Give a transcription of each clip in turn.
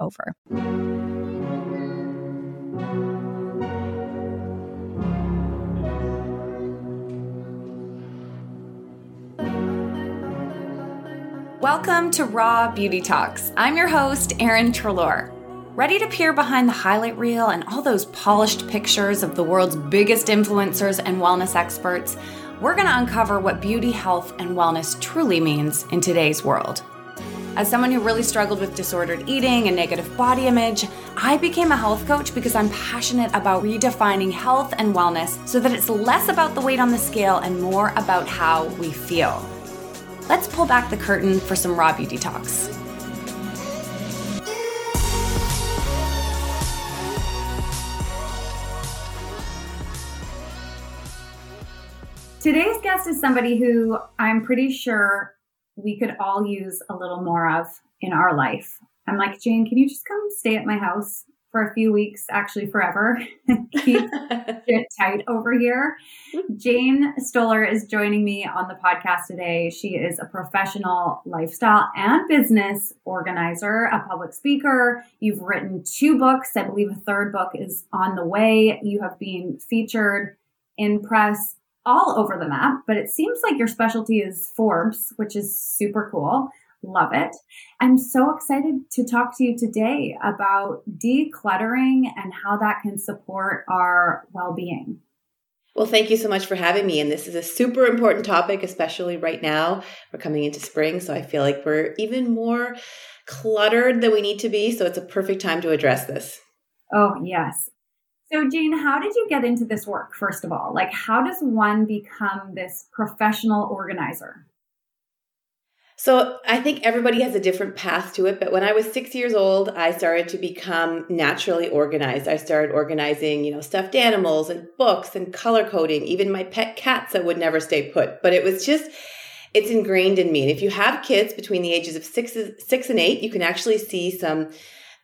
over. Welcome to Raw Beauty Talks. I'm your host, Erin Treloar. Ready to peer behind the highlight reel and all those polished pictures of the world's biggest influencers and wellness experts? We're going to uncover what beauty, health, and wellness truly means in today's world. As someone who really struggled with disordered eating and negative body image, I became a health coach because I'm passionate about redefining health and wellness so that it's less about the weight on the scale and more about how we feel. Let's pull back the curtain for some raw beauty talks. Today's guest is somebody who I'm pretty sure we could all use a little more of in our life. I'm like, Jane, can you just come stay at my house for a few weeks, actually forever? Keep it tight over here. Jane Stoller is joining me on the podcast today. She is a professional lifestyle and business organizer, a public speaker. You've written two books. I believe a third book is on the way. You have been featured in press all over the map, but it seems like your specialty is Forbes, which is super cool. Love it. I'm so excited to talk to you today about decluttering and how that can support our well being. Well, thank you so much for having me. And this is a super important topic, especially right now. We're coming into spring, so I feel like we're even more cluttered than we need to be. So it's a perfect time to address this. Oh, yes. So, Jane, how did you get into this work, first of all? Like, how does one become this professional organizer? So I think everybody has a different path to it. But when I was six years old, I started to become naturally organized. I started organizing, you know, stuffed animals and books and color coding, even my pet cats that would never stay put. But it was just, it's ingrained in me. And if you have kids between the ages of six, six and eight, you can actually see some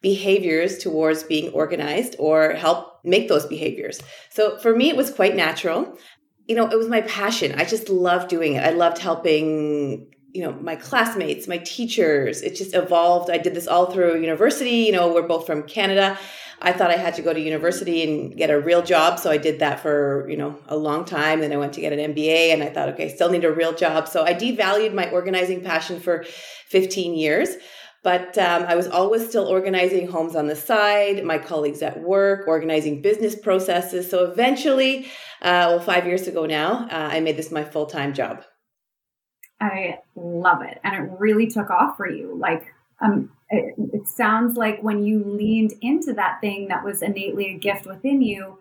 behaviors towards being organized or help make those behaviors. So for me, it was quite natural. You know, it was my passion. I just loved doing it. I loved helping you know my classmates my teachers it just evolved i did this all through university you know we're both from canada i thought i had to go to university and get a real job so i did that for you know a long time then i went to get an mba and i thought okay I still need a real job so i devalued my organizing passion for 15 years but um, I was always still organizing homes on the side, my colleagues at work, organizing business processes. So eventually, uh, well, five years ago now, uh, I made this my full time job. I love it. And it really took off for you. Like, um, it, it sounds like when you leaned into that thing that was innately a gift within you,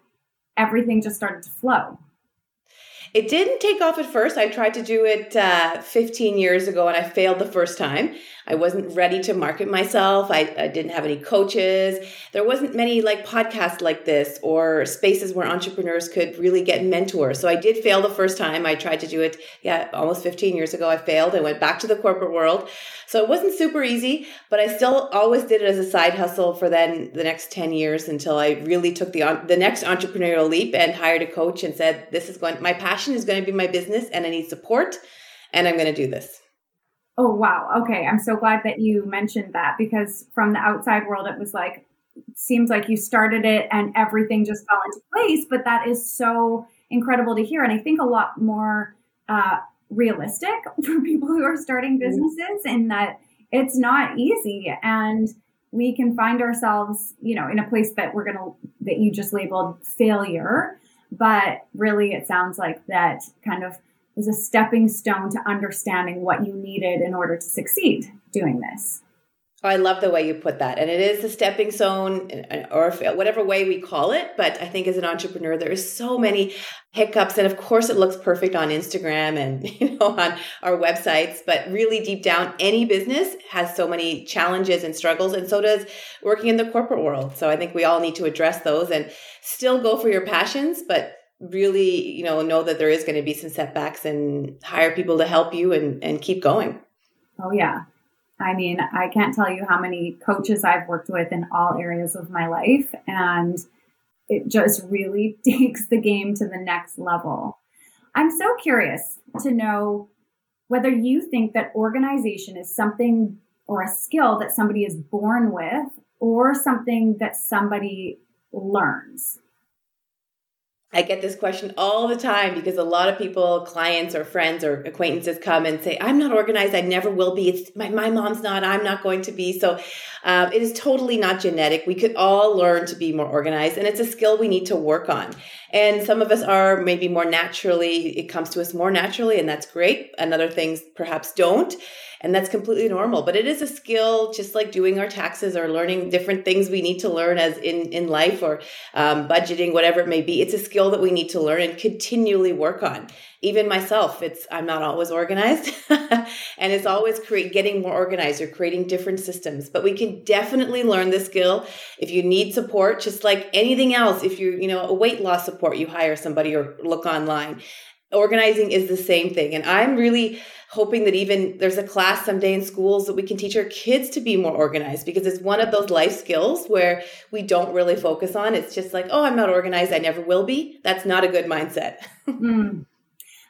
everything just started to flow. It didn't take off at first. I tried to do it uh, 15 years ago and I failed the first time. I wasn't ready to market myself. I, I, didn't have any coaches. There wasn't many like podcasts like this or spaces where entrepreneurs could really get mentors. So I did fail the first time. I tried to do it, yeah, almost 15 years ago. I failed. I went back to the corporate world. So it wasn't super easy, but I still always did it as a side hustle for then the next 10 years until I really took the the next entrepreneurial leap and hired a coach and said, this is going, my passion is going to be my business and I need support and I'm going to do this. Oh, wow. Okay. I'm so glad that you mentioned that because from the outside world, it was like, it seems like you started it and everything just fell into place. But that is so incredible to hear. And I think a lot more uh, realistic for people who are starting mm-hmm. businesses in that it's not easy and we can find ourselves, you know, in a place that we're going to, that you just labeled failure. But really, it sounds like that kind of was a stepping stone to understanding what you needed in order to succeed doing this. I love the way you put that. And it is a stepping stone or whatever way we call it. But I think as an entrepreneur, there is so many hiccups. And of course, it looks perfect on Instagram and, you know, on our websites. But really deep down, any business has so many challenges and struggles. And so does working in the corporate world. So I think we all need to address those and still go for your passions, but really, you know, know that there is going to be some setbacks and hire people to help you and, and keep going. Oh, yeah. I mean, I can't tell you how many coaches I've worked with in all areas of my life, and it just really takes the game to the next level. I'm so curious to know whether you think that organization is something or a skill that somebody is born with or something that somebody learns. I get this question all the time because a lot of people, clients or friends or acquaintances come and say, I'm not organized. I never will be. It's my, my mom's not, I'm not going to be. So um, it is totally not genetic. We could all learn to be more organized and it's a skill we need to work on. And some of us are maybe more naturally, it comes to us more naturally and that's great. And other things perhaps don't and that's completely normal but it is a skill just like doing our taxes or learning different things we need to learn as in in life or um, budgeting whatever it may be. It's a skill that we need to learn and continually work on. Even myself it's i'm not always organized and it's always create getting more organized or creating different systems. But we can definitely learn this skill. If you need support just like anything else if you you know a weight loss support you hire somebody or look online. Organizing is the same thing and i'm really hoping that even there's a class someday in schools that we can teach our kids to be more organized because it's one of those life skills where we don't really focus on. It's just like, oh, I'm not organized. I never will be. That's not a good mindset. mm.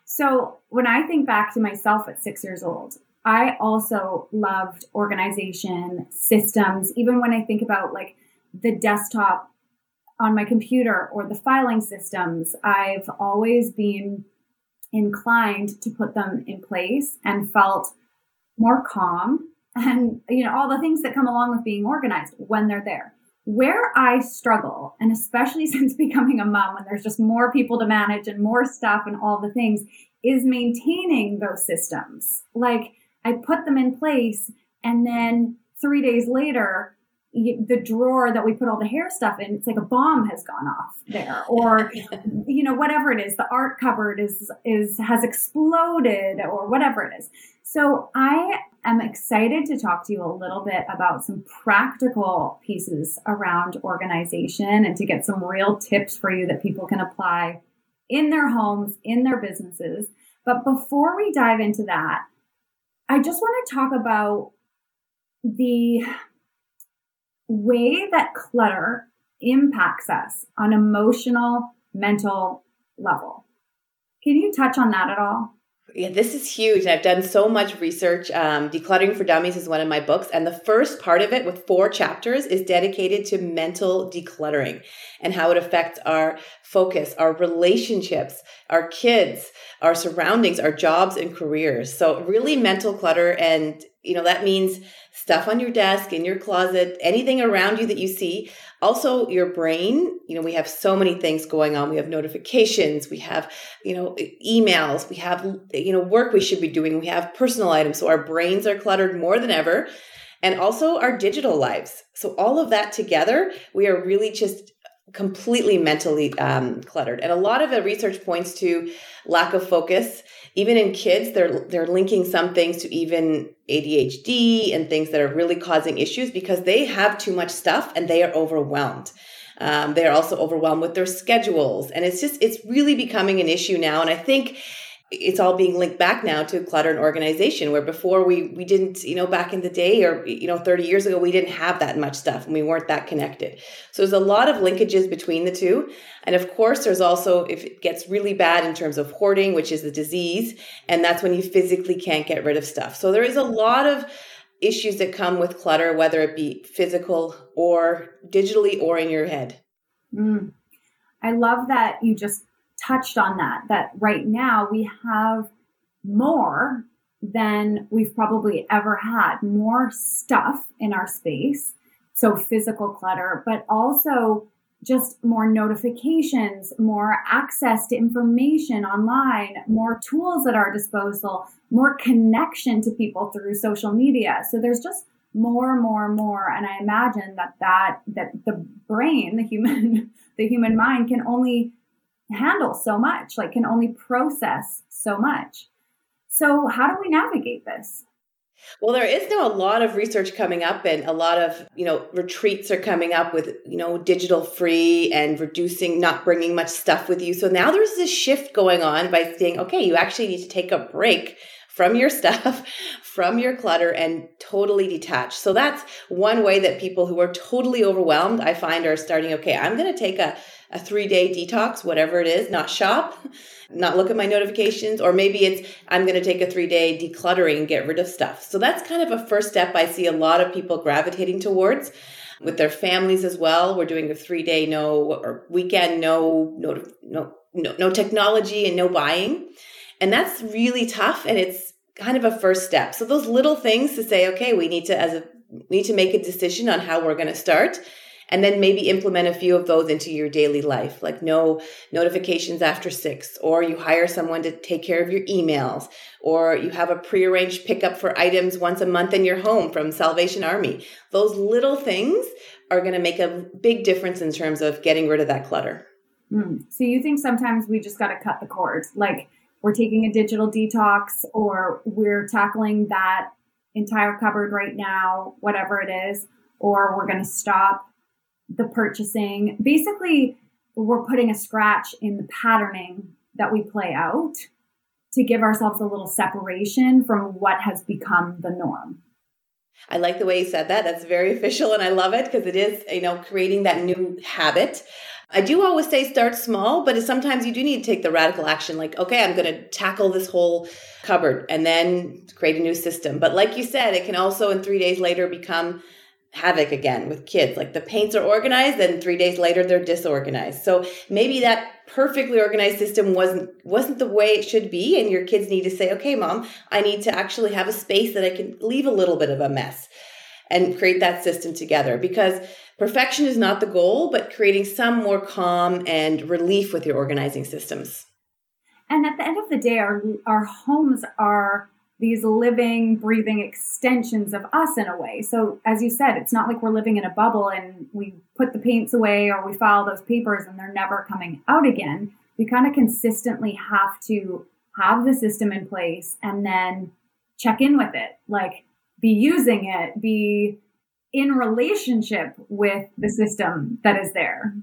So when I think back to myself at six years old, I also loved organization systems. Even when I think about like the desktop on my computer or the filing systems, I've always been inclined to put them in place and felt more calm and you know all the things that come along with being organized when they're there. Where i struggle and especially since becoming a mom when there's just more people to manage and more stuff and all the things is maintaining those systems. Like i put them in place and then 3 days later the drawer that we put all the hair stuff in, it's like a bomb has gone off there, or you know whatever it is, the art cupboard is is has exploded, or whatever it is. So I am excited to talk to you a little bit about some practical pieces around organization and to get some real tips for you that people can apply in their homes, in their businesses. But before we dive into that, I just want to talk about the way that clutter impacts us on emotional, mental level. Can you touch on that at all? Yeah, this is huge. I've done so much research. Um, Decluttering for Dummies is one of my books. And the first part of it, with four chapters, is dedicated to mental decluttering and how it affects our focus, our relationships, our kids, our surroundings, our jobs and careers. So, really, mental clutter. And, you know, that means stuff on your desk, in your closet, anything around you that you see. Also, your brain, you know, we have so many things going on. We have notifications, we have, you know, emails, we have, you know, work we should be doing, we have personal items. So our brains are cluttered more than ever. And also our digital lives. So all of that together, we are really just completely mentally um, cluttered. And a lot of the research points to lack of focus. Even in kids, they're they're linking some things to even ADHD and things that are really causing issues because they have too much stuff and they are overwhelmed. Um, they are also overwhelmed with their schedules, and it's just it's really becoming an issue now. And I think it's all being linked back now to clutter and organization where before we we didn't you know back in the day or you know 30 years ago we didn't have that much stuff and we weren't that connected. So there's a lot of linkages between the two. And of course there's also if it gets really bad in terms of hoarding which is the disease and that's when you physically can't get rid of stuff. So there is a lot of issues that come with clutter whether it be physical or digitally or in your head. Mm. i love that you just touched on that, that right now we have more than we've probably ever had, more stuff in our space. So physical clutter, but also just more notifications, more access to information online, more tools at our disposal, more connection to people through social media. So there's just more, more, more. And I imagine that that, that the brain, the human, the human mind can only handle so much, like can only process so much. So how do we navigate this? Well, there is now a lot of research coming up and a lot of, you know, retreats are coming up with, you know, digital free and reducing, not bringing much stuff with you. So now there's this shift going on by saying, okay, you actually need to take a break from your stuff, from your clutter and totally detach. So that's one way that people who are totally overwhelmed, I find are starting, okay, I'm going to take a, a three day detox, whatever it is, not shop, not look at my notifications, or maybe it's I'm going to take a three day decluttering get rid of stuff. So that's kind of a first step I see a lot of people gravitating towards with their families as well. We're doing a three day no or weekend no, no, no, no, no technology and no buying. And that's really tough and it's kind of a first step. So those little things to say, okay, we need to as a we need to make a decision on how we're going to start and then maybe implement a few of those into your daily life like no notifications after 6 or you hire someone to take care of your emails or you have a prearranged pickup for items once a month in your home from Salvation Army those little things are going to make a big difference in terms of getting rid of that clutter mm. so you think sometimes we just got to cut the cords like we're taking a digital detox or we're tackling that entire cupboard right now, whatever it is, or we're going to stop the purchasing. Basically, we're putting a scratch in the patterning that we play out to give ourselves a little separation from what has become the norm. I like the way you said that. That's very official and I love it because it is, you know, creating that new habit. I do always say start small, but sometimes you do need to take the radical action like, okay, I'm going to tackle this whole cupboard and then create a new system. But like you said, it can also in 3 days later become havoc again with kids. Like the paints are organized and 3 days later they're disorganized. So maybe that perfectly organized system wasn't wasn't the way it should be and your kids need to say, "Okay, mom, I need to actually have a space that I can leave a little bit of a mess." And create that system together because Perfection is not the goal, but creating some more calm and relief with your organizing systems. And at the end of the day, our, our homes are these living, breathing extensions of us in a way. So, as you said, it's not like we're living in a bubble and we put the paints away or we file those papers and they're never coming out again. We kind of consistently have to have the system in place and then check in with it, like be using it, be in relationship with the system that is there.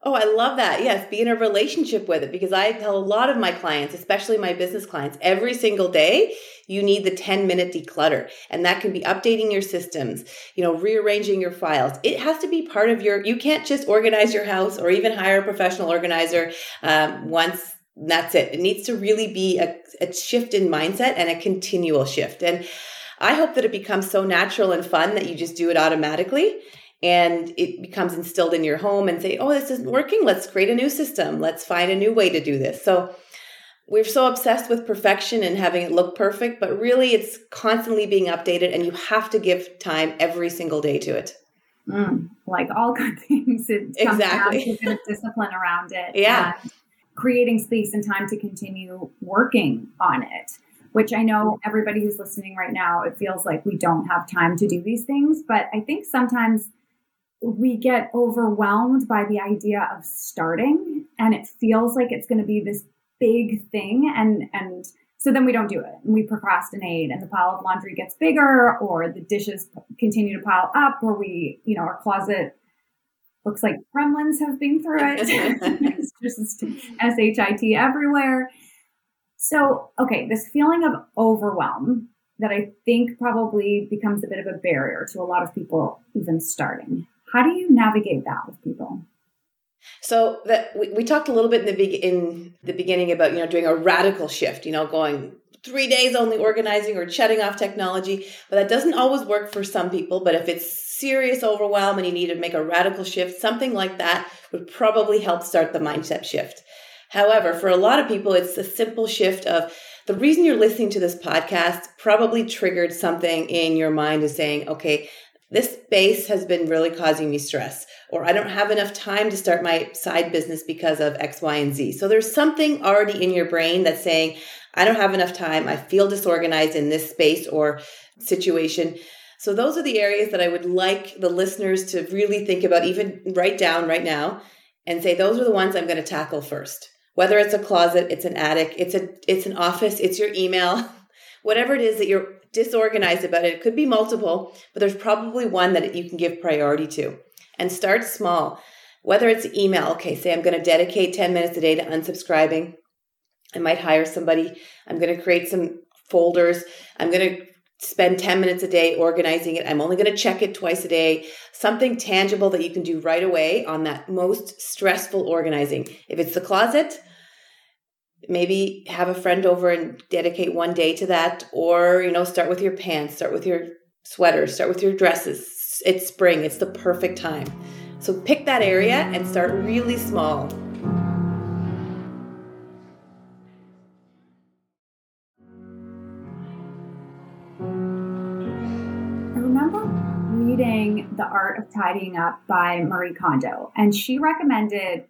Oh, I love that. Yes, be in a relationship with it because I tell a lot of my clients, especially my business clients, every single day you need the 10 minute declutter. And that can be updating your systems, you know, rearranging your files. It has to be part of your, you can't just organize your house or even hire a professional organizer um, once that's it. It needs to really be a, a shift in mindset and a continual shift. And I hope that it becomes so natural and fun that you just do it automatically and it becomes instilled in your home and say, oh, this isn't working. Let's create a new system. Let's find a new way to do this. So we're so obsessed with perfection and having it look perfect, but really it's constantly being updated and you have to give time every single day to it. Mm, like all good things, it exactly. down to a of discipline around it. Yeah. creating space and time to continue working on it which I know everybody who's listening right now, it feels like we don't have time to do these things. But I think sometimes we get overwhelmed by the idea of starting and it feels like it's going to be this big thing. And, and so then we don't do it and we procrastinate and the pile of laundry gets bigger or the dishes continue to pile up or we, you know, our closet looks like gremlins have been through it. it's just S-H-I-T everywhere. So, okay, this feeling of overwhelm that I think probably becomes a bit of a barrier to a lot of people even starting. How do you navigate that with people? So that we, we talked a little bit in the be- in the beginning about you know doing a radical shift, you know, going three days only organizing or shutting off technology, but that doesn't always work for some people. But if it's serious overwhelm and you need to make a radical shift, something like that would probably help start the mindset shift. However, for a lot of people, it's a simple shift of the reason you're listening to this podcast probably triggered something in your mind of saying, okay, this space has been really causing me stress, or I don't have enough time to start my side business because of X, Y, and Z. So there's something already in your brain that's saying, I don't have enough time. I feel disorganized in this space or situation. So those are the areas that I would like the listeners to really think about, even write down right now and say, those are the ones I'm going to tackle first. Whether it's a closet, it's an attic, it's a it's an office, it's your email, whatever it is that you're disorganized about it. It could be multiple, but there's probably one that you can give priority to. And start small. Whether it's email, okay, say I'm going to dedicate 10 minutes a day to unsubscribing. I might hire somebody. I'm going to create some folders. I'm going to spend 10 minutes a day organizing it. I'm only going to check it twice a day. Something tangible that you can do right away on that most stressful organizing. If it's the closet, maybe have a friend over and dedicate one day to that or you know start with your pants start with your sweaters start with your dresses. It's spring. It's the perfect time. So pick that area and start really small. I remember reading The Art of Tidying Up by Marie Kondo, and she recommended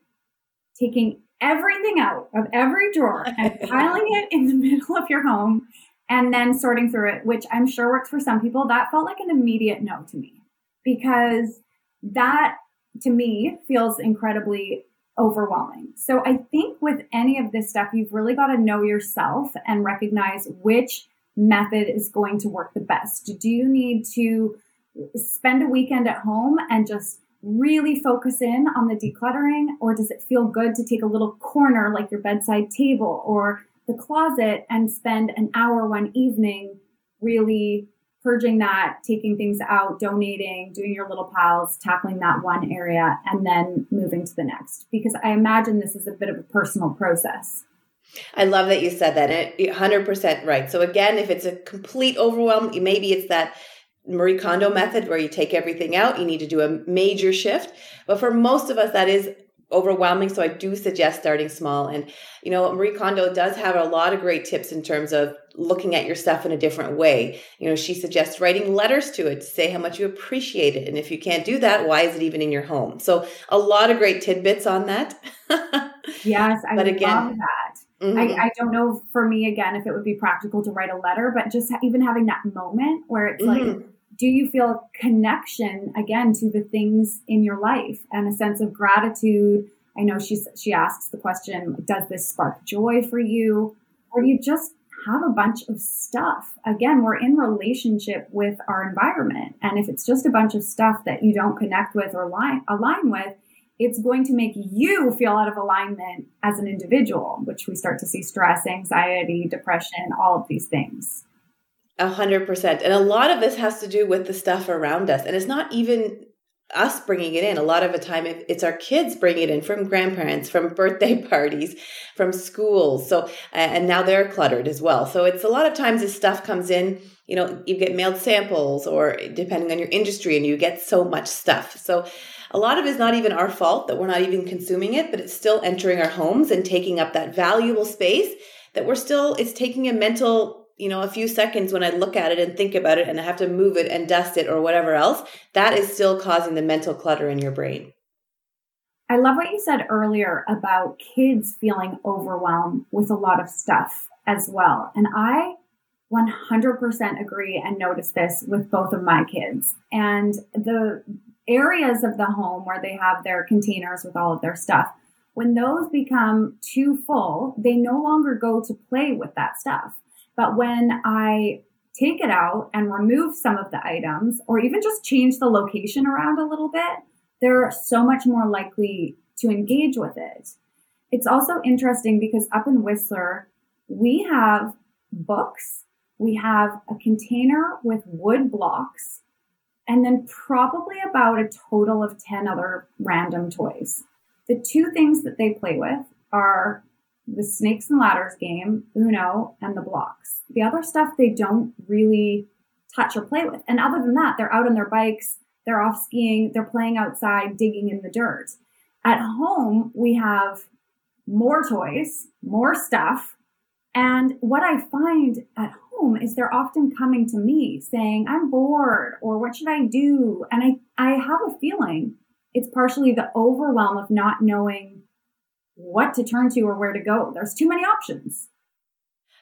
taking everything out of every drawer and piling it in the middle of your home and then sorting through it, which I'm sure works for some people. That felt like an immediate no to me because that to me feels incredibly overwhelming. So I think with any of this stuff, you've really got to know yourself and recognize which method is going to work the best. Do you need to spend a weekend at home and just really focus in on the decluttering or does it feel good to take a little corner like your bedside table or the closet and spend an hour one evening really purging that, taking things out, donating, doing your little piles, tackling that one area, and then moving to the next. Because I imagine this is a bit of a personal process. I love that you said that. And 100% right. So, again, if it's a complete overwhelm, maybe it's that Marie Kondo method where you take everything out, you need to do a major shift. But for most of us, that is overwhelming. So I do suggest starting small. And, you know, Marie Kondo does have a lot of great tips in terms of looking at your stuff in a different way. You know, she suggests writing letters to it to say how much you appreciate it. And if you can't do that, why is it even in your home? So a lot of great tidbits on that. yes, I but again, love that. Mm-hmm. I, I, don't know for me again if it would be practical to write a letter, but just even having that moment where it's mm-hmm. like, do you feel connection again to the things in your life and a sense of gratitude? I know she's, she asks the question, does this spark joy for you? Or do you just have a bunch of stuff. Again, we're in relationship with our environment. And if it's just a bunch of stuff that you don't connect with or align, align with, it's going to make you feel out of alignment as an individual, which we start to see stress, anxiety, depression, all of these things. A hundred percent. And a lot of this has to do with the stuff around us. And it's not even us bringing it in. A lot of the time, it's our kids bringing it in from grandparents, from birthday parties, from schools. So, and now they're cluttered as well. So it's a lot of times this stuff comes in, you know, you get mailed samples or depending on your industry and you get so much stuff. So a lot of it is not even our fault that we're not even consuming it, but it's still entering our homes and taking up that valuable space that we're still, it's taking a mental you know, a few seconds when I look at it and think about it and I have to move it and dust it or whatever else, that is still causing the mental clutter in your brain. I love what you said earlier about kids feeling overwhelmed with a lot of stuff as well. And I 100% agree and notice this with both of my kids. And the areas of the home where they have their containers with all of their stuff, when those become too full, they no longer go to play with that stuff. But when I take it out and remove some of the items or even just change the location around a little bit, they're so much more likely to engage with it. It's also interesting because up in Whistler, we have books, we have a container with wood blocks, and then probably about a total of 10 other random toys. The two things that they play with are the snakes and ladders game, Uno, and the blocks. The other stuff they don't really touch or play with. And other than that, they're out on their bikes, they're off skiing, they're playing outside, digging in the dirt. At home, we have more toys, more stuff, And what I find at home is they're often coming to me saying, I'm bored or what should I do? And I, I have a feeling it's partially the overwhelm of not knowing what to turn to or where to go. There's too many options.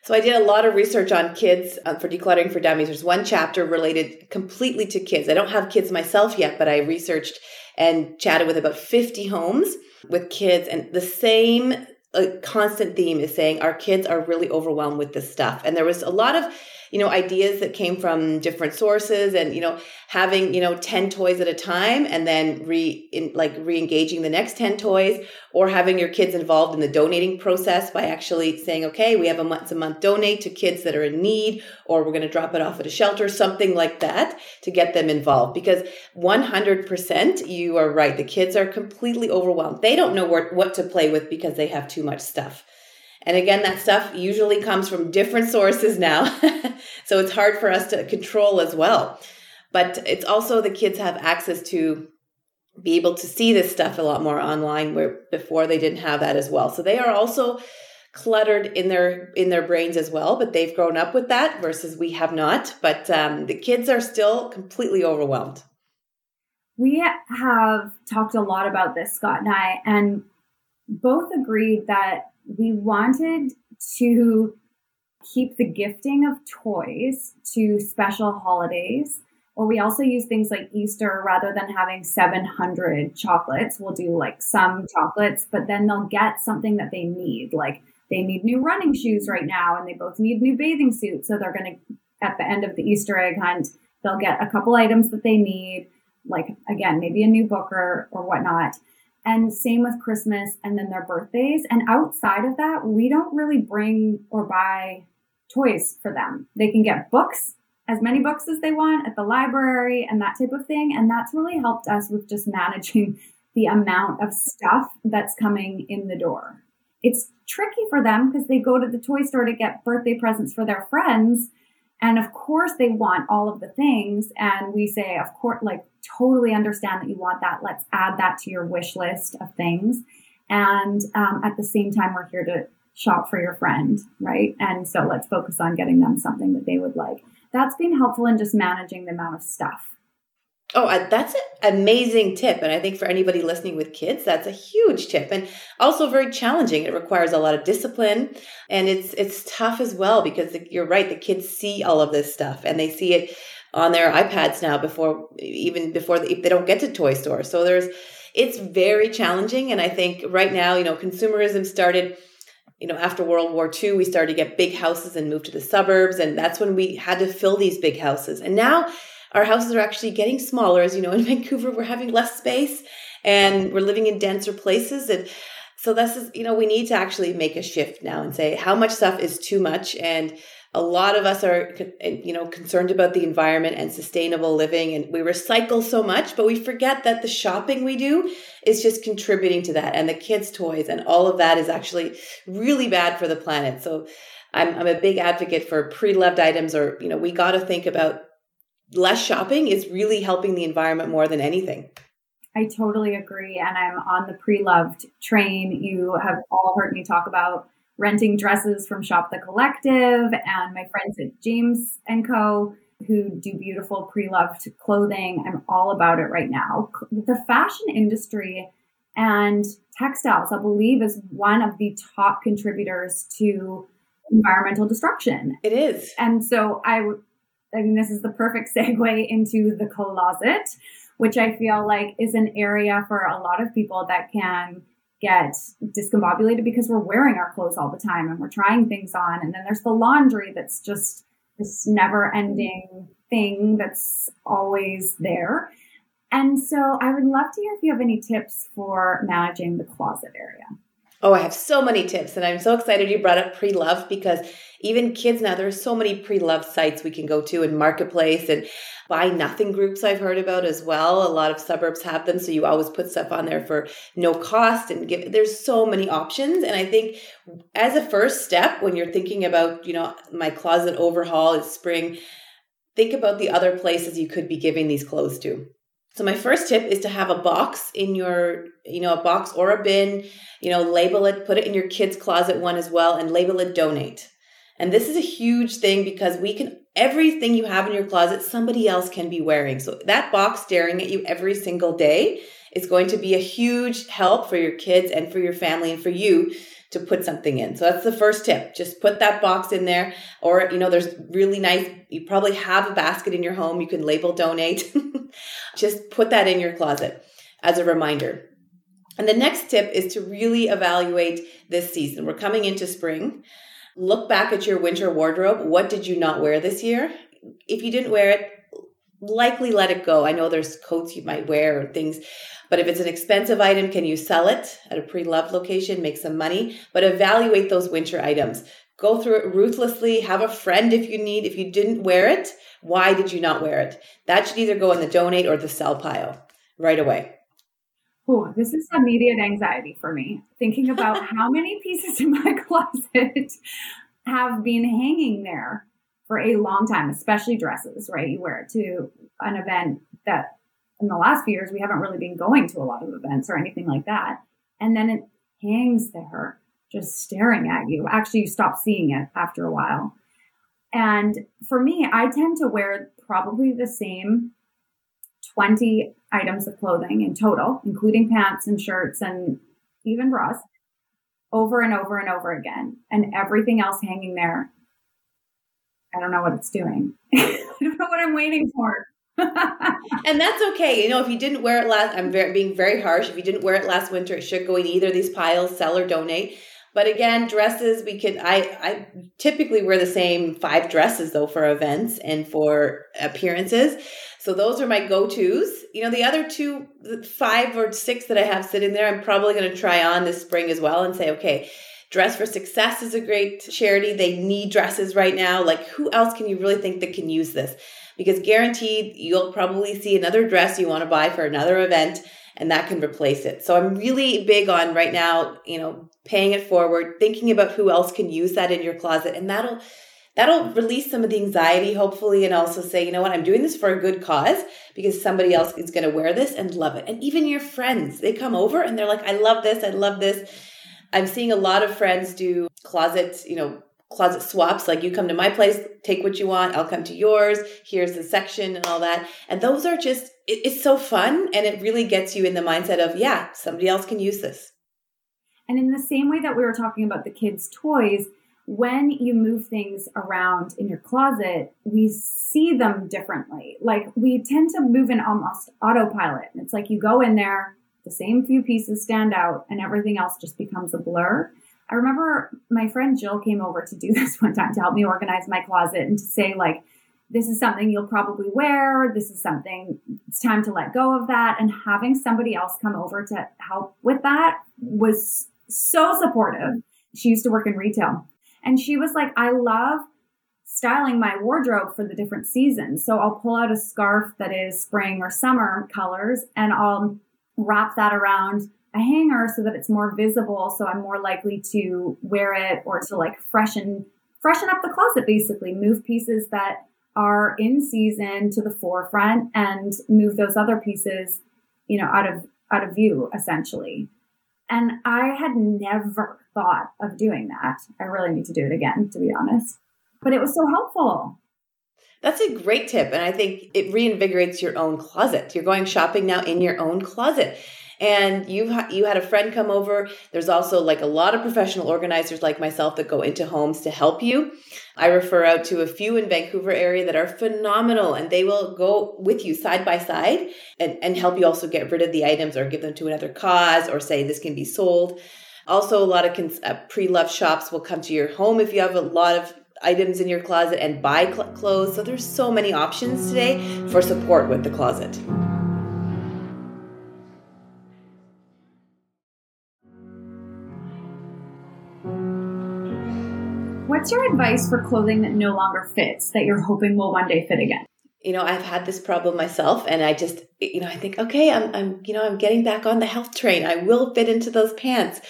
So I did a lot of research on kids uh, for decluttering for dummies. There's one chapter related completely to kids. I don't have kids myself yet, but I researched and chatted with about 50 homes with kids and the same uh, constant theme is saying our kids are really overwhelmed with this stuff. And there was a lot of you know ideas that came from different sources and you know having you know 10 toys at a time and then re in, like re-engaging the next 10 toys or having your kids involved in the donating process by actually saying okay we have a once a month donate to kids that are in need or we're going to drop it off at a shelter something like that to get them involved because 100% you are right the kids are completely overwhelmed. They don't know what, what to play with because they have too much stuff and again, that stuff usually comes from different sources now. so it's hard for us to control as well. But it's also the kids have access to be able to see this stuff a lot more online where before they didn't have that as well. So they are also cluttered in their in their brains as well, but they've grown up with that versus we have not. But um, the kids are still completely overwhelmed. We have talked a lot about this, Scott and I, and both agreed that we wanted to keep the gifting of toys to special holidays. Or we also use things like Easter rather than having 700 chocolates. We'll do like some chocolates, but then they'll get something that they need. Like they need new running shoes right now and they both need new bathing suits. So they're going to, at the end of the Easter egg hunt, they'll get a couple items that they need, like again, maybe a new book or, or whatnot. And same with Christmas and then their birthdays. And outside of that, we don't really bring or buy toys for them. They can get books, as many books as they want at the library and that type of thing. And that's really helped us with just managing the amount of stuff that's coming in the door. It's tricky for them because they go to the toy store to get birthday presents for their friends. And of course, they want all of the things. And we say, of course, like, totally understand that you want that. Let's add that to your wish list of things. And um, at the same time, we're here to shop for your friend, right? And so let's focus on getting them something that they would like. That's been helpful in just managing the amount of stuff. Oh, that's an amazing tip. And I think for anybody listening with kids, that's a huge tip and also very challenging. It requires a lot of discipline and it's, it's tough as well because you're right. The kids see all of this stuff and they see it on their iPads now before even before they, they don't get to toy stores. So there's it's very challenging and I think right now, you know, consumerism started you know, after World War II, we started to get big houses and move to the suburbs. And that's when we had to fill these big houses. And now our houses are actually getting smaller. As you know, in Vancouver, we're having less space and we're living in denser places. And so this is, you know, we need to actually make a shift now and say how much stuff is too much. And a lot of us are you know concerned about the environment and sustainable living and we recycle so much but we forget that the shopping we do is just contributing to that and the kids toys and all of that is actually really bad for the planet so i'm, I'm a big advocate for pre-loved items or you know we got to think about less shopping is really helping the environment more than anything I totally agree. And I'm on the pre loved train. You have all heard me talk about renting dresses from Shop the Collective and my friends at James and Co who do beautiful pre-loved clothing. I'm all about it right now. The fashion industry and textiles, I believe, is one of the top contributors to environmental destruction. It is. And so I, I mean, this is the perfect segue into the closet, which I feel like is an area for a lot of people that can get discombobulated because we're wearing our clothes all the time and we're trying things on. And then there's the laundry that's just this never ending thing that's always there. And so I would love to hear if you have any tips for managing the closet area. Oh, I have so many tips, and I'm so excited you brought up pre love because even kids now, there's so many pre love sites we can go to in Marketplace and buy nothing groups I've heard about as well. A lot of suburbs have them, so you always put stuff on there for no cost and give. There's so many options, and I think as a first step, when you're thinking about, you know, my closet overhaul is spring, think about the other places you could be giving these clothes to. So my first tip is to have a box in your, you know, a box or a bin, you know, label it, put it in your kids' closet one as well and label it donate. And this is a huge thing because we can, everything you have in your closet, somebody else can be wearing. So that box staring at you every single day is going to be a huge help for your kids and for your family and for you to put something in. So that's the first tip. Just put that box in there. Or, you know, there's really nice, you probably have a basket in your home. You can label donate. Just put that in your closet as a reminder. And the next tip is to really evaluate this season. We're coming into spring. Look back at your winter wardrobe. What did you not wear this year? If you didn't wear it, likely let it go. I know there's coats you might wear or things, but if it's an expensive item, can you sell it at a pre-loved location, make some money? But evaluate those winter items. Go through it ruthlessly. Have a friend if you need. If you didn't wear it, why did you not wear it? That should either go in the donate or the sell pile right away. Oh, this is immediate anxiety for me. Thinking about how many pieces in my closet have been hanging there for a long time, especially dresses, right? You wear it to an event that in the last few years we haven't really been going to a lot of events or anything like that. And then it hangs there just staring at you. Actually, you stop seeing it after a while. And for me, I tend to wear probably the same 20 items of clothing in total, including pants and shirts and even bras, over and over and over again. And everything else hanging there, I don't know what it's doing. I don't know what I'm waiting for. and that's okay. You know, if you didn't wear it last, I'm very, being very harsh. If you didn't wear it last winter, it should go in either of these piles, sell or donate. But again, dresses, we could, I, I typically wear the same five dresses though for events and for appearances. So those are my go-tos. You know, the other two, five or six that I have sitting there, I'm probably going to try on this spring as well and say, okay, Dress for Success is a great charity. They need dresses right now. Like, who else can you really think that can use this? Because guaranteed, you'll probably see another dress you want to buy for another event and that can replace it. So I'm really big on right now, you know, paying it forward, thinking about who else can use that in your closet and that'll that'll release some of the anxiety hopefully and also say you know what i'm doing this for a good cause because somebody else is going to wear this and love it and even your friends they come over and they're like i love this i love this i'm seeing a lot of friends do closet you know closet swaps like you come to my place take what you want i'll come to yours here's the section and all that and those are just it, it's so fun and it really gets you in the mindset of yeah somebody else can use this and in the same way that we were talking about the kids toys when you move things around in your closet, we see them differently. Like we tend to move in almost autopilot. It's like you go in there, the same few pieces stand out, and everything else just becomes a blur. I remember my friend Jill came over to do this one time to help me organize my closet and to say, like, this is something you'll probably wear. This is something it's time to let go of that. And having somebody else come over to help with that was so supportive. She used to work in retail and she was like, I love styling my wardrobe for the different seasons. So I'll pull out a scarf that is spring or summer colors and I'll wrap that around a hanger so that it's more visible. So I'm more likely to wear it or to like freshen, freshen up the closet, basically move pieces that are in season to the forefront and move those other pieces, you know, out of, out of view essentially. And I had never thought of doing that. I really need to do it again, to be honest. But it was so helpful. That's a great tip. And I think it reinvigorates your own closet. You're going shopping now in your own closet and you you had a friend come over there's also like a lot of professional organizers like myself that go into homes to help you i refer out to a few in vancouver area that are phenomenal and they will go with you side by side and, and help you also get rid of the items or give them to another cause or say this can be sold also a lot of cons- uh, pre-loved shops will come to your home if you have a lot of items in your closet and buy cl- clothes so there's so many options today for support with the closet What's your advice for clothing that no longer fits that you're hoping will one day fit again? You know, I've had this problem myself and I just, you know, I think, okay, I'm, I'm, you know, I'm getting back on the health train. I will fit into those pants.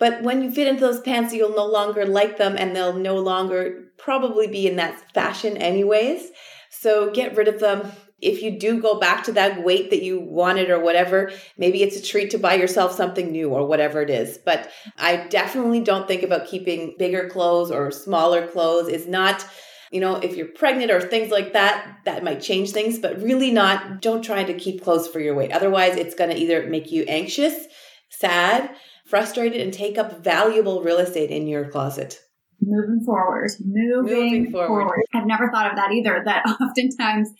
But when you fit into those pants, you'll no longer like them and they'll no longer probably be in that fashion anyways. So get rid of them. If you do go back to that weight that you wanted or whatever, maybe it's a treat to buy yourself something new or whatever it is. But I definitely don't think about keeping bigger clothes or smaller clothes. It's not you know, if you're pregnant or things like that, that might change things, but really not, don't try to keep clothes for your weight. Otherwise, it's going to either make you anxious, sad, frustrated, and take up valuable real estate in your closet. Moving forward, moving, moving forward. forward. I've never thought of that either, that oftentimes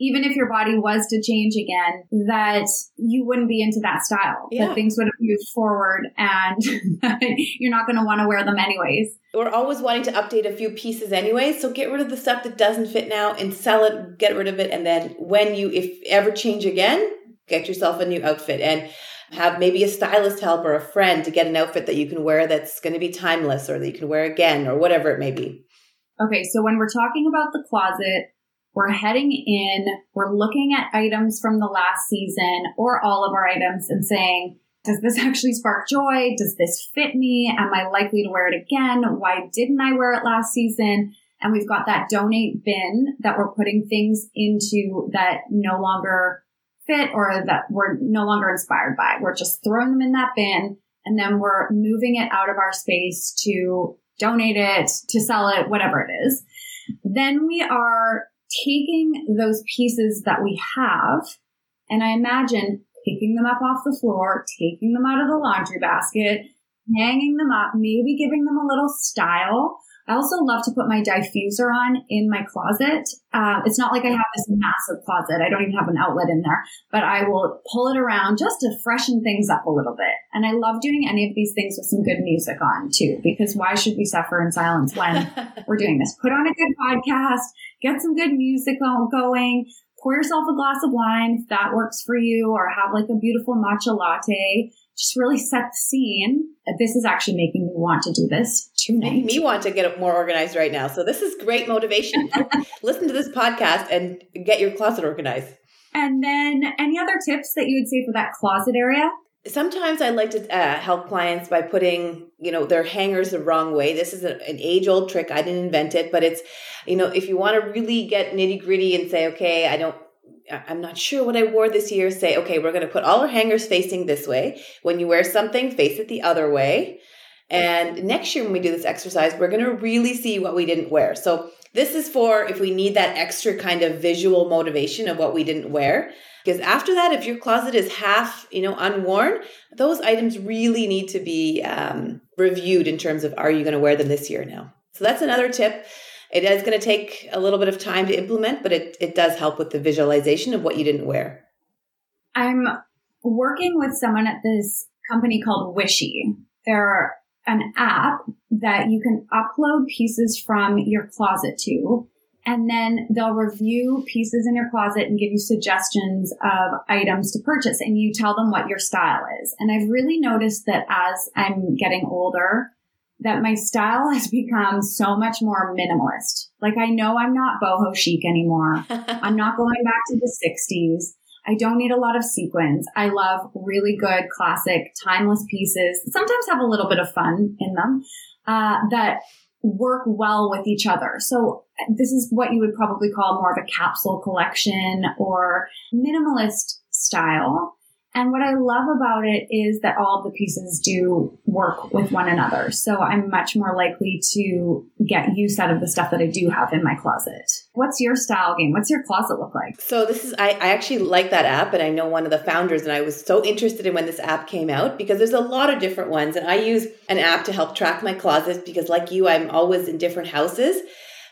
even if your body was to change again, that you wouldn't be into that style. Yeah. That things would have moved forward and you're not going to want to wear them anyways. We're always wanting to update a few pieces anyway. So get rid of the stuff that doesn't fit now and sell it, get rid of it. And then when you, if ever change again, get yourself a new outfit and have maybe a stylist help or a friend to get an outfit that you can wear that's going to be timeless or that you can wear again or whatever it may be. Okay, so when we're talking about the closet, we're heading in, we're looking at items from the last season or all of our items and saying, does this actually spark joy? Does this fit me? Am I likely to wear it again? Why didn't I wear it last season? And we've got that donate bin that we're putting things into that no longer fit or that we're no longer inspired by. We're just throwing them in that bin and then we're moving it out of our space to donate it, to sell it, whatever it is. Then we are taking those pieces that we have, and I imagine picking them up off the floor, taking them out of the laundry basket, hanging them up, maybe giving them a little style, I also love to put my diffuser on in my closet. Uh, it's not like I have this massive closet. I don't even have an outlet in there, but I will pull it around just to freshen things up a little bit. And I love doing any of these things with some good music on too, because why should we suffer in silence when we're doing this? Put on a good podcast, get some good music going, pour yourself a glass of wine if that works for you, or have like a beautiful matcha latte just really set the scene. This is actually making me want to do this tonight. Making me want to get more organized right now. So this is great motivation. Listen to this podcast and get your closet organized. And then any other tips that you would say for that closet area? Sometimes I like to uh, help clients by putting, you know, their hangers the wrong way. This is a, an age old trick. I didn't invent it, but it's, you know, if you want to really get nitty gritty and say, okay, I don't I'm not sure what I wore this year, say, okay, we're going to put all our hangers facing this way. When you wear something, face it the other way. And next year, when we do this exercise, we're going to really see what we didn't wear. So, this is for if we need that extra kind of visual motivation of what we didn't wear. Because after that, if your closet is half, you know, unworn, those items really need to be um, reviewed in terms of are you going to wear them this year now? So, that's another tip. It is going to take a little bit of time to implement, but it, it does help with the visualization of what you didn't wear. I'm working with someone at this company called Wishi. They're an app that you can upload pieces from your closet to, and then they'll review pieces in your closet and give you suggestions of items to purchase, and you tell them what your style is. And I've really noticed that as I'm getting older, that my style has become so much more minimalist. Like I know I'm not boho chic anymore. I'm not going back to the 60s. I don't need a lot of sequins. I love really good classic timeless pieces. Sometimes have a little bit of fun in them uh, that work well with each other. So this is what you would probably call more of a capsule collection or minimalist style. And what I love about it is that all the pieces do work with one another. So I'm much more likely to get use out of the stuff that I do have in my closet. What's your style game? What's your closet look like? So this is, I, I actually like that app and I know one of the founders and I was so interested in when this app came out because there's a lot of different ones and I use an app to help track my closet because like you, I'm always in different houses.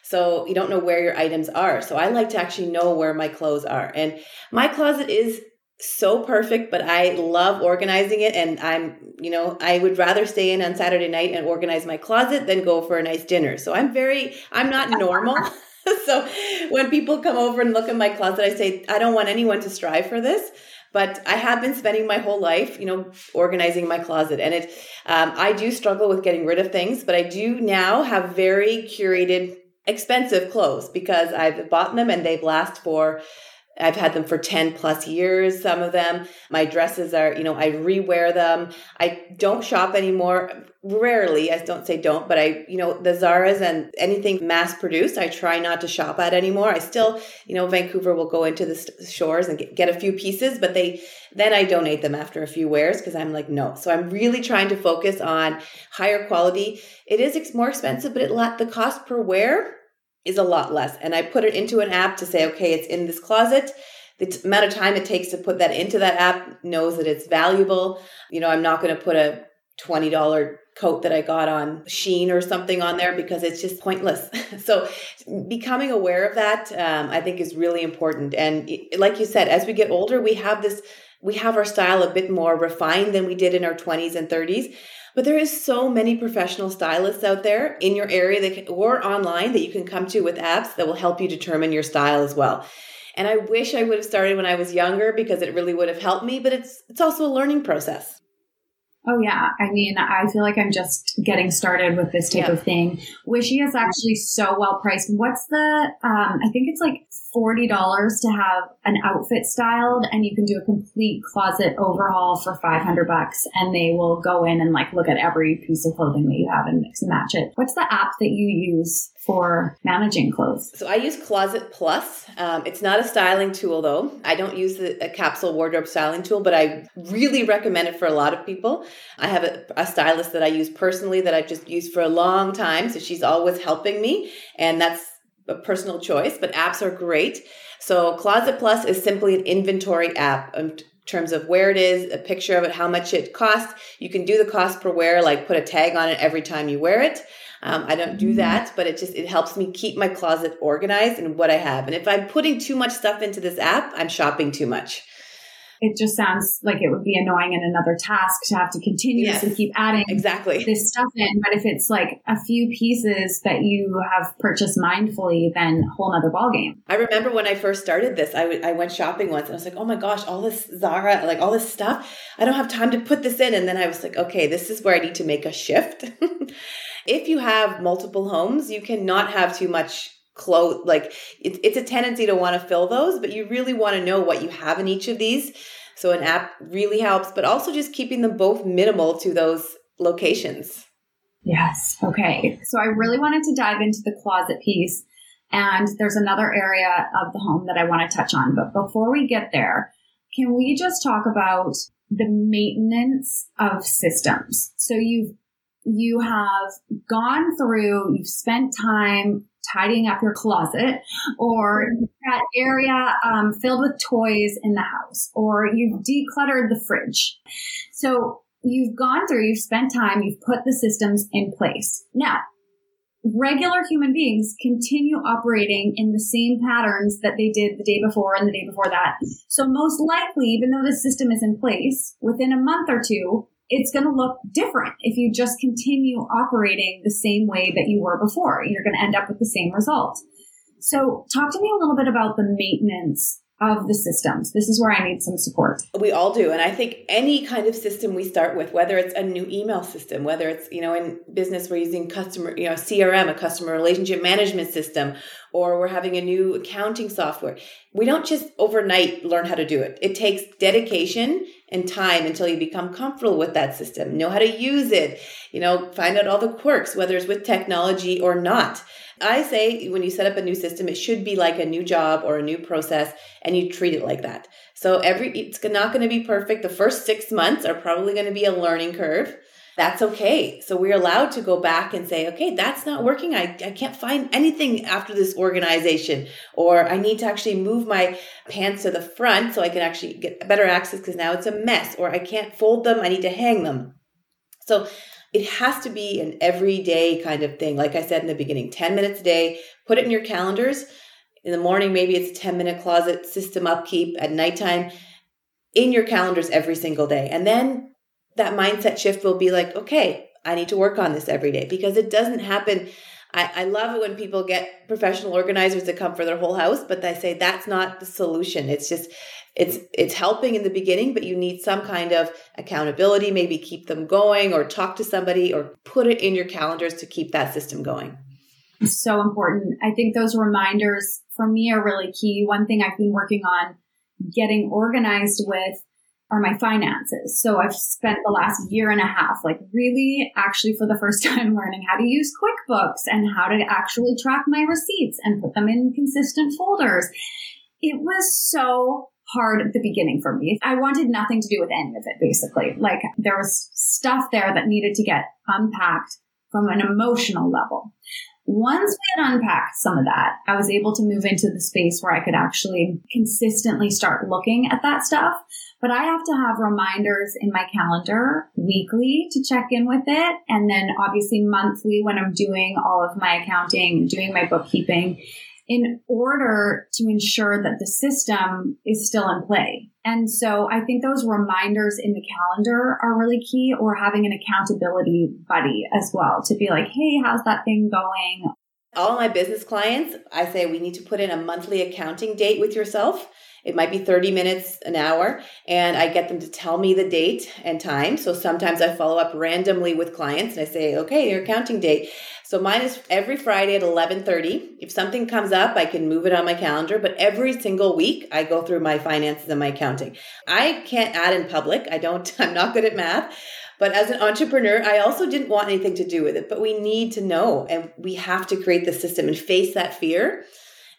So you don't know where your items are. So I like to actually know where my clothes are. And my closet is so perfect, but I love organizing it. And I'm, you know, I would rather stay in on Saturday night and organize my closet than go for a nice dinner. So I'm very, I'm not normal. so when people come over and look at my closet, I say, I don't want anyone to strive for this. But I have been spending my whole life, you know, organizing my closet, and it. Um, I do struggle with getting rid of things, but I do now have very curated, expensive clothes because I've bought them and they've last for I've had them for 10 plus years, some of them. My dresses are, you know, I rewear them. I don't shop anymore. Rarely, I don't say don't, but I, you know, the Zara's and anything mass produced, I try not to shop at anymore. I still, you know, Vancouver will go into the shores and get, get a few pieces, but they, then I donate them after a few wears because I'm like, no. So I'm really trying to focus on higher quality. It is more expensive, but it the cost per wear is a lot less. And I put it into an app to say, okay, it's in this closet. The t- amount of time it takes to put that into that app knows that it's valuable. You know, I'm not going to put a $20 coat that I got on Shein or something on there because it's just pointless. so becoming aware of that, um, I think is really important. And it, like you said, as we get older, we have this, we have our style a bit more refined than we did in our 20s and 30s. But there is so many professional stylists out there in your area that can, or online that you can come to with apps that will help you determine your style as well. And I wish I would have started when I was younger because it really would have helped me, but it's it's also a learning process. Oh yeah, I mean, I feel like I'm just getting started with this type yeah. of thing. Wishi is actually so well priced. What's the? Um, I think it's like forty dollars to have an outfit styled, and you can do a complete closet overhaul for five hundred bucks, and they will go in and like look at every piece of clothing that you have and mix and match it. What's the app that you use for managing clothes? So I use Closet Plus. Um, it's not a styling tool though. I don't use the, a capsule wardrobe styling tool, but I really recommend it for a lot of people. I have a, a stylist that I use personally that I've just used for a long time. So she's always helping me. And that's a personal choice, but apps are great. So Closet Plus is simply an inventory app in terms of where it is, a picture of it, how much it costs. You can do the cost per wear, like put a tag on it every time you wear it. Um, I don't do that, but it just it helps me keep my closet organized and what I have. And if I'm putting too much stuff into this app, I'm shopping too much it just sounds like it would be annoying and another task to have to continuously yes, keep adding exactly this stuff in. But if it's like a few pieces that you have purchased mindfully, then whole nother ballgame. I remember when I first started this, I, w- I went shopping once and I was like, oh my gosh, all this Zara, like all this stuff, I don't have time to put this in. And then I was like, okay, this is where I need to make a shift. if you have multiple homes, you cannot have too much clothes like it, it's a tendency to want to fill those but you really want to know what you have in each of these. So an app really helps but also just keeping them both minimal to those locations. Yes okay. So i really wanted to dive into the closet piece and there's another area of the home that i want to touch on. But before we get there can we just talk about the maintenance of systems? So you've you have gone through, you've spent time tidying up your closet or that area um, filled with toys in the house or you've decluttered the fridge. So you've gone through, you've spent time, you've put the systems in place. Now, regular human beings continue operating in the same patterns that they did the day before and the day before that. So most likely, even though the system is in place, within a month or two, it's going to look different if you just continue operating the same way that you were before. You're going to end up with the same result. So talk to me a little bit about the maintenance of the systems. This is where I need some support. We all do. And I think any kind of system we start with, whether it's a new email system, whether it's, you know, in business, we're using customer, you know, CRM, a customer relationship management system, or we're having a new accounting software. We don't just overnight learn how to do it. It takes dedication and time until you become comfortable with that system, know how to use it, you know, find out all the quirks, whether it's with technology or not. I say when you set up a new system, it should be like a new job or a new process and you treat it like that. So every, it's not going to be perfect. The first six months are probably going to be a learning curve. That's okay. So we're allowed to go back and say, okay, that's not working. I, I can't find anything after this organization, or I need to actually move my pants to the front so I can actually get better access because now it's a mess, or I can't fold them. I need to hang them. So it has to be an everyday kind of thing. Like I said in the beginning, 10 minutes a day, put it in your calendars. In the morning, maybe it's a 10 minute closet system upkeep at nighttime in your calendars every single day. And then that mindset shift will be like, okay, I need to work on this every day because it doesn't happen. I, I love it when people get professional organizers to come for their whole house, but they say that's not the solution. It's just it's it's helping in the beginning but you need some kind of accountability maybe keep them going or talk to somebody or put it in your calendars to keep that system going so important i think those reminders for me are really key. One thing I've been working on getting organized with are my finances. So I've spent the last year and a half, like really actually for the first time learning how to use QuickBooks and how to actually track my receipts and put them in consistent folders. It was so hard at the beginning for me. I wanted nothing to do with any of it, basically. Like there was stuff there that needed to get unpacked from an emotional level. Once we had unpacked some of that, I was able to move into the space where I could actually consistently start looking at that stuff. But I have to have reminders in my calendar weekly to check in with it. And then obviously monthly when I'm doing all of my accounting, doing my bookkeeping in order to ensure that the system is still in play. And so I think those reminders in the calendar are really key or having an accountability buddy as well to be like, Hey, how's that thing going? All my business clients, I say we need to put in a monthly accounting date with yourself it might be 30 minutes, an hour, and I get them to tell me the date and time. So sometimes I follow up randomly with clients and I say, okay, your accounting date. So mine is every Friday at 11:30. If something comes up, I can move it on my calendar, but every single week I go through my finances and my accounting. I can't add in public. I don't I'm not good at math. But as an entrepreneur, I also didn't want anything to do with it, but we need to know and we have to create the system and face that fear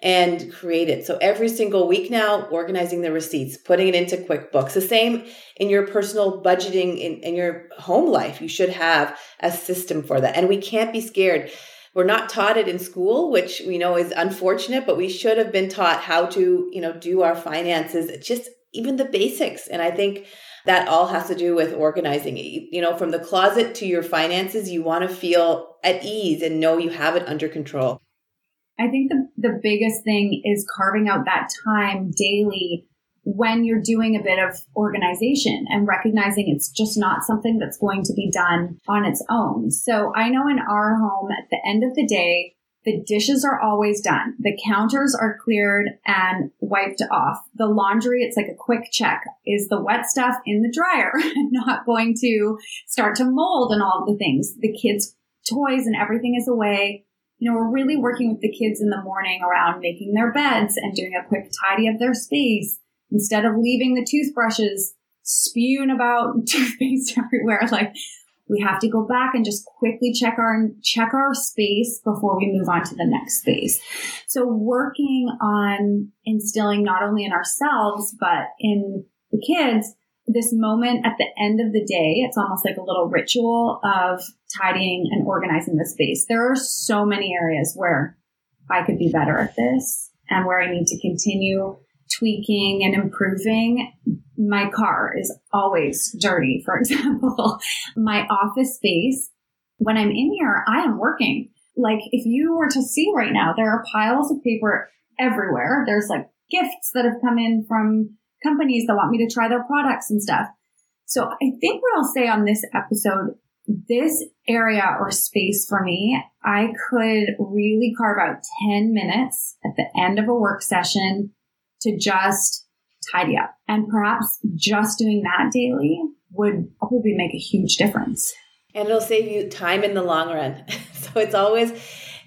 and create it. So every single week now, organizing the receipts, putting it into QuickBooks. The same in your personal budgeting in, in your home life. You should have a system for that. And we can't be scared. We're not taught it in school, which we know is unfortunate, but we should have been taught how to, you know, do our finances, just even the basics. And I think that all has to do with organizing it. You know, from the closet to your finances, you want to feel at ease and know you have it under control. I think the, the biggest thing is carving out that time daily when you're doing a bit of organization and recognizing it's just not something that's going to be done on its own. So I know in our home at the end of the day, the dishes are always done. The counters are cleared and wiped off. The laundry, it's like a quick check. Is the wet stuff in the dryer not going to start to mold and all the things? The kids' toys and everything is away you know, we're really working with the kids in the morning around making their beds and doing a quick tidy of their space instead of leaving the toothbrushes spewing about toothpaste everywhere. Like we have to go back and just quickly check our check our space before we move on to the next space. So working on instilling not only in ourselves but in the kids this moment at the end of the day, it's almost like a little ritual of tidying and organizing the space. There are so many areas where I could be better at this and where I need to continue tweaking and improving. My car is always dirty, for example. My office space, when I'm in here, I am working. Like if you were to see right now, there are piles of paper everywhere. There's like gifts that have come in from companies that want me to try their products and stuff. So I think what I'll say on this episode, this area or space for me, I could really carve out 10 minutes at the end of a work session to just tidy up. And perhaps just doing that daily would probably make a huge difference. And it'll save you time in the long run. so it's always,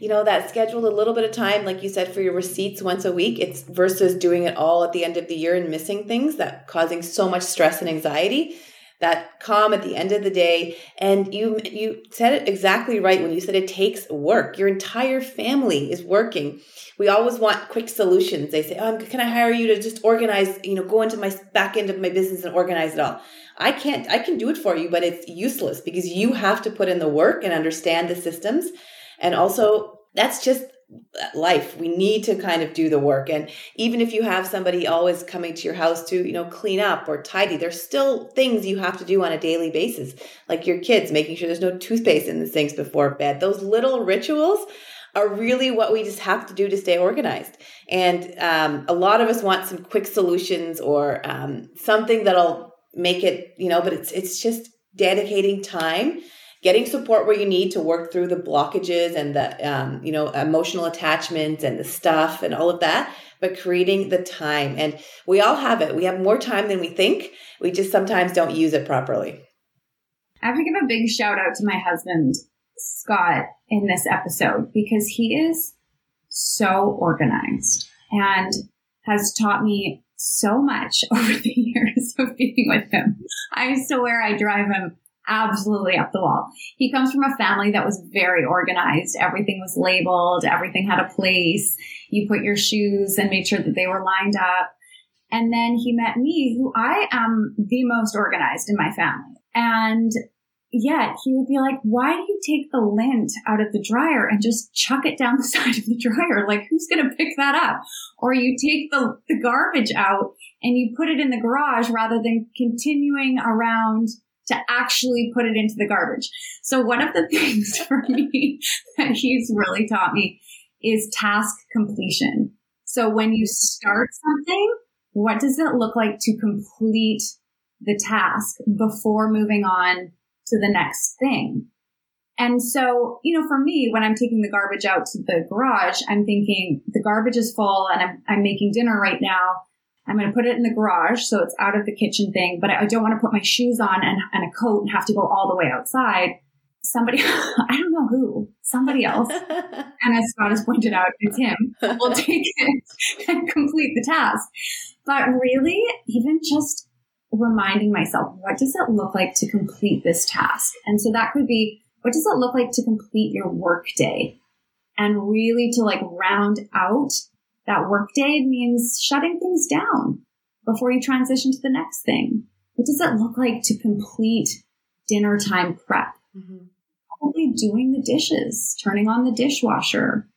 you know, that scheduled a little bit of time, like you said, for your receipts once a week. It's versus doing it all at the end of the year and missing things that causing so much stress and anxiety. That calm at the end of the day. And you you said it exactly right when you said it takes work. Your entire family is working. We always want quick solutions. They say, "Oh, can I hire you to just organize? You know, go into my back end of my business and organize it all." I can't. I can do it for you, but it's useless because you have to put in the work and understand the systems and also, that's just life. We need to kind of do the work. And even if you have somebody always coming to your house to, you know, clean up or tidy, there's still things you have to do on a daily basis, like your kids, making sure there's no toothpaste in the sinks before bed. Those little rituals are really what we just have to do to stay organized. And um, a lot of us want some quick solutions or um, something that'll make it, you know, but it's it's just dedicating time getting support where you need to work through the blockages and the um, you know emotional attachments and the stuff and all of that but creating the time. And we all have it. We have more time than we think. We just sometimes don't use it properly. I have to give a big shout out to my husband scott in this episode because he is so organized and has taught me so much over the years of being with him. I swear I drive him absolutely up the wall. He comes from a family that was very organized. Everything was labeled. Everything had a place. You put your shoes and made sure that they were lined up. And then he met me, who I am the most organized in my family. And yet he would be like, why do you take the lint out of the dryer and just chuck it down the side of the dryer? Like, who's going to pick that up? Or you take the, the garbage out and you put it in the garage rather than continuing around to actually put it into the garbage. So one of the things for me that he's really taught me is task completion. So when you start something, what does it look like to complete the task before moving on to the next thing. And so, you know, for me, when I'm taking the garbage out to the garage, I'm thinking the garbage is full and I'm, I'm making dinner right now. I'm going to put it in the garage so it's out of the kitchen thing, but I don't want to put my shoes on and, and a coat and have to go all the way outside. Somebody, I don't know who, somebody else. and as Scott has pointed out, it's him, will take it and complete the task. But really, even just reminding myself, what does it look like to complete this task? And so that could be, what does it look like to complete your work day? And really to like round out that work day means shutting things down before you transition to the next thing. What does it look like to complete dinner time prep? Mm-hmm. Probably doing the dishes, turning on the dishwasher.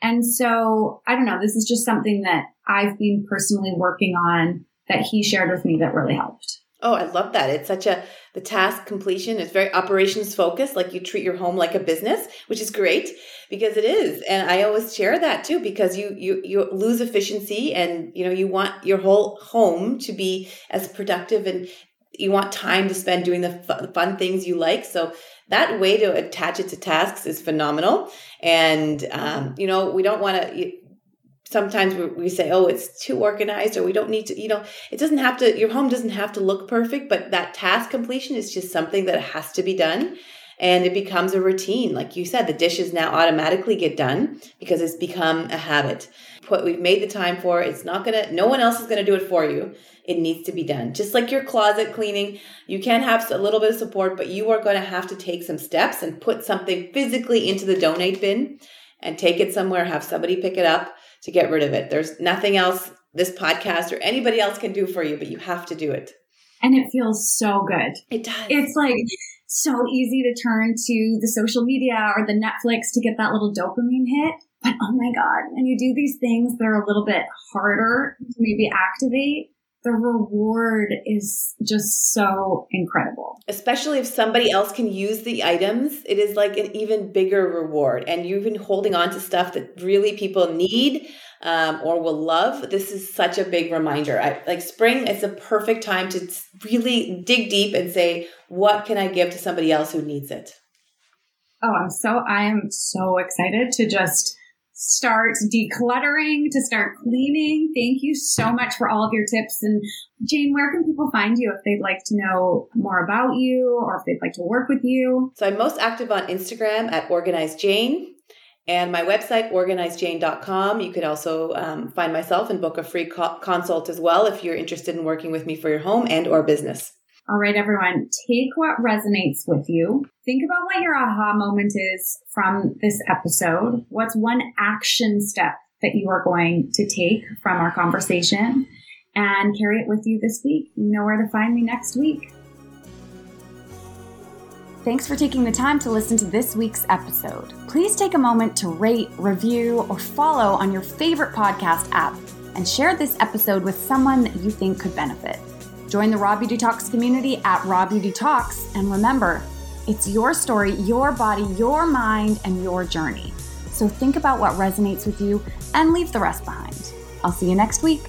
And so I don't know, this is just something that I've been personally working on that he shared with me that really helped. Oh, I love that. It's such a, the task completion is very operations focused, like you treat your home like a business, which is great because it is. And I always share that too, because you, you, you lose efficiency and, you know, you want your whole home to be as productive and you want time to spend doing the fun things you like. So that way to attach it to tasks is phenomenal. And, um, you know, we don't want to, sometimes we say, oh, it's too organized or we don't need to, you know, it doesn't have to, your home doesn't have to look perfect, but that task completion is just something that has to be done. And it becomes a routine. Like you said, the dishes now automatically get done because it's become a habit. What we've made the time for, it's not gonna, no one else is gonna do it for you. It needs to be done. Just like your closet cleaning, you can have a little bit of support, but you are gonna have to take some steps and put something physically into the donate bin and take it somewhere, have somebody pick it up to get rid of it. There's nothing else this podcast or anybody else can do for you, but you have to do it. And it feels so good. It does. It's like so easy to turn to the social media or the Netflix to get that little dopamine hit. But oh my God, when you do these things that are a little bit harder to maybe activate, the reward is just so incredible. Especially if somebody else can use the items, it is like an even bigger reward. And you've been holding on to stuff that really people need um, or will love. This is such a big reminder. I, like spring is a perfect time to really dig deep and say, what can I give to somebody else who needs it? Oh, I'm so I am so excited to just start decluttering, to start cleaning. Thank you so much for all of your tips. And Jane, where can people find you if they'd like to know more about you or if they'd like to work with you? So I'm most active on Instagram at Organized Jane. And my website, organizedjane.com. You could also um, find myself and book a free co- consult as well if you're interested in working with me for your home and or business. All right, everyone, take what resonates with you. Think about what your aha moment is from this episode. What's one action step that you are going to take from our conversation and carry it with you this week? You know where to find me next week. Thanks for taking the time to listen to this week's episode. Please take a moment to rate, review, or follow on your favorite podcast app and share this episode with someone that you think could benefit. Join the Raw Beauty Talks community at Raw Beauty Talks. And remember, it's your story, your body, your mind, and your journey. So think about what resonates with you and leave the rest behind. I'll see you next week.